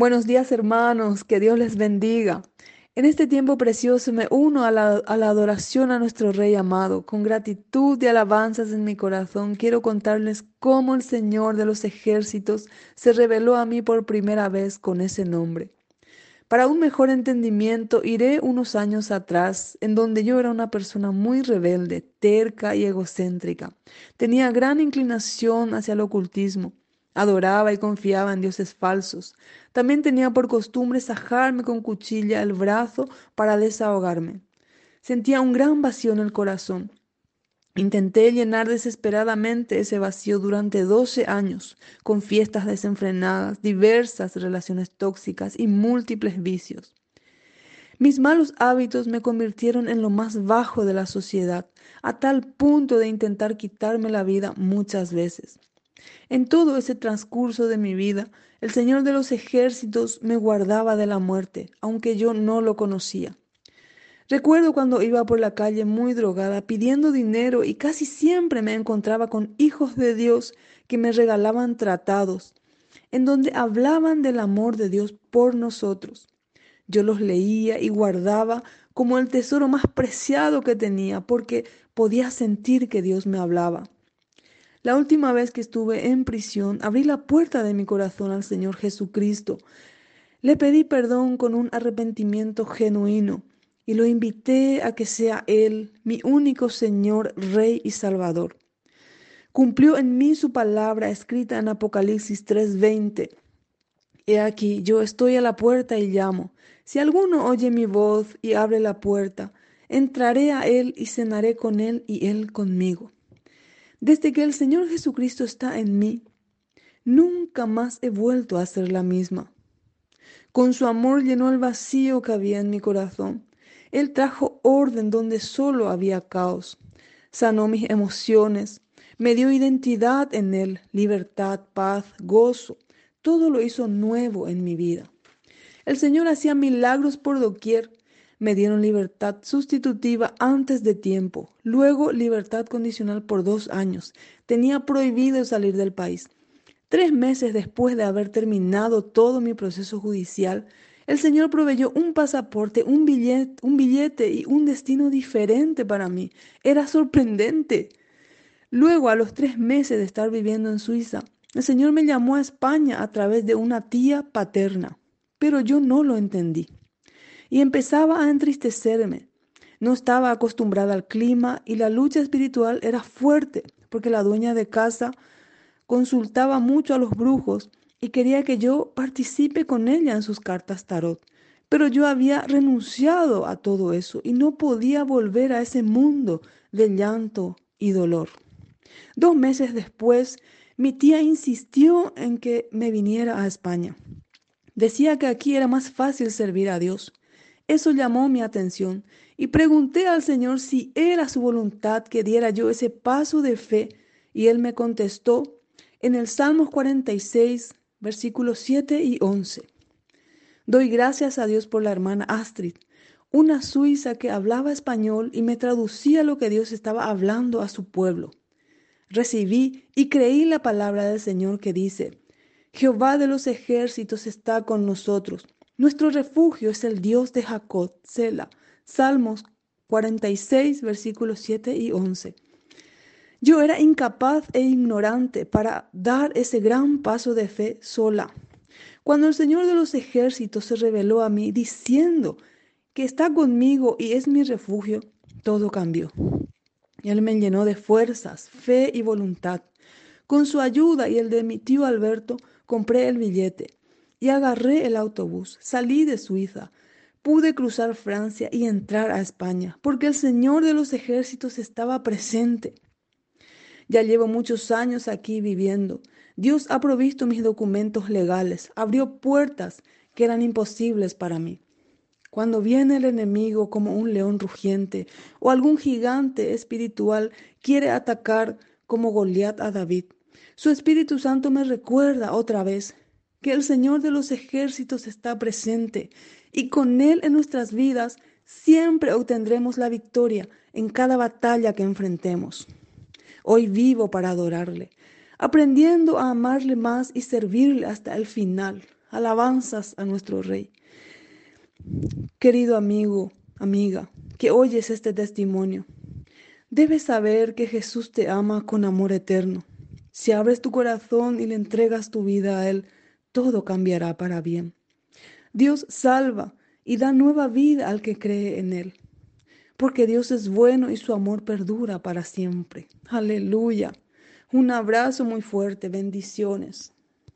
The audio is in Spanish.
Buenos días hermanos, que Dios les bendiga. En este tiempo precioso me uno a la, a la, adoración a nuestro Rey amado. Con gratitud y alabanzas en mi corazón quiero contarles cómo el Señor de los ejércitos se reveló a mí por primera vez con ese nombre. Para un mejor entendimiento iré unos años atrás, en donde yo era una persona muy rebelde, terca y egocéntrica. Tenía gran inclinación hacia el ocultismo. Adoraba y confiaba en dioses falsos. También tenía por costumbre sajarme con cuchilla el brazo para desahogarme. Sentía un gran vacío en el corazón. Intenté llenar desesperadamente ese vacío durante doce años, con fiestas desenfrenadas, diversas relaciones tóxicas y múltiples vicios. Mis malos hábitos me convirtieron en lo más bajo de la sociedad, a tal punto de intentar quitarme la vida muchas veces. En todo ese transcurso de mi vida, el Señor de los ejércitos me guardaba de la muerte, aunque yo no lo conocía. Recuerdo cuando iba por la calle muy drogada pidiendo dinero y casi siempre me encontraba con hijos de Dios que me regalaban tratados, en donde hablaban del amor de Dios por nosotros. Yo los leía y guardaba como el tesoro más preciado que tenía, porque podía sentir que Dios me hablaba. La última vez que estuve en prisión, abrí la puerta de mi corazón al Señor Jesucristo. Le pedí perdón con un arrepentimiento genuino y lo invité a que sea Él mi único Señor, Rey y Salvador. Cumplió en mí su palabra escrita en Apocalipsis 3:20. He aquí, yo estoy a la puerta y llamo. Si alguno oye mi voz y abre la puerta, entraré a Él y cenaré con Él y Él conmigo. Desde que el Señor Jesucristo está en mí, nunca más he vuelto a ser la misma. Con su amor llenó el vacío que había en mi corazón. Él trajo orden donde solo había caos. Sanó mis emociones. Me dio identidad en Él, libertad, paz, gozo. Todo lo hizo nuevo en mi vida. El Señor hacía milagros por doquier me dieron libertad sustitutiva antes de tiempo, luego libertad condicional por dos años. Tenía prohibido salir del país. Tres meses después de haber terminado todo mi proceso judicial, el Señor proveyó un pasaporte, un billete, un billete y un destino diferente para mí. Era sorprendente. Luego, a los tres meses de estar viviendo en Suiza, el Señor me llamó a España a través de una tía paterna, pero yo no lo entendí y empezaba a entristecerme. No estaba acostumbrada al clima y la lucha espiritual era fuerte porque la dueña de casa consultaba mucho a los brujos y quería que yo participe con ella en sus cartas tarot. Pero yo había renunciado a todo eso y no podía volver a ese mundo de llanto y dolor. Dos meses después, mi tía insistió en que me viniera a España. Decía que aquí era más fácil servir a Dios. Eso llamó mi atención y pregunté al Señor si era su voluntad que diera yo ese paso de fe y Él me contestó en el Salmos 46, versículos 7 y 11. Doy gracias a Dios por la hermana Astrid, una suiza que hablaba español y me traducía lo que Dios estaba hablando a su pueblo. Recibí y creí la palabra del Señor que dice, Jehová de los ejércitos está con nosotros nuestro refugio es el Dios de Jacob, Sela. Salmos 46, versículos 7 y 11. Yo era incapaz e ignorante para dar ese gran paso de fe sola. Cuando el Señor de los ejércitos se reveló a mí diciendo que está conmigo y es mi refugio, todo cambió. Él me llenó de fuerzas, fe y voluntad. Con su ayuda y el de mi tío Alberto compré el billete y agarré el autobús. Salí de Suiza. Pude cruzar Francia y entrar a España, porque el Señor de los ejércitos estaba presente. Ya llevo muchos años aquí viviendo. Dios ha provisto mis documentos legales, abrió puertas que eran imposibles para mí. Cuando viene el enemigo como un león rugiente o algún gigante espiritual quiere atacar como Goliat a David, su Espíritu Santo me recuerda otra vez que el Señor de los ejércitos está presente y con Él en nuestras vidas siempre obtendremos la victoria en cada batalla que enfrentemos. Hoy vivo para adorarle, aprendiendo a amarle más y servirle hasta el final. alabanzas a nuestro Rey. Querido amigo, amiga, que oyes este testimonio, debes saber que Jesús te ama con amor eterno. Si abres tu corazón y le entregas tu vida a Él, todo cambiará para bien. Dios salva y da nueva vida al que cree en Él, porque Dios es bueno y su amor perdura para siempre. Aleluya. Un abrazo muy fuerte, bendiciones.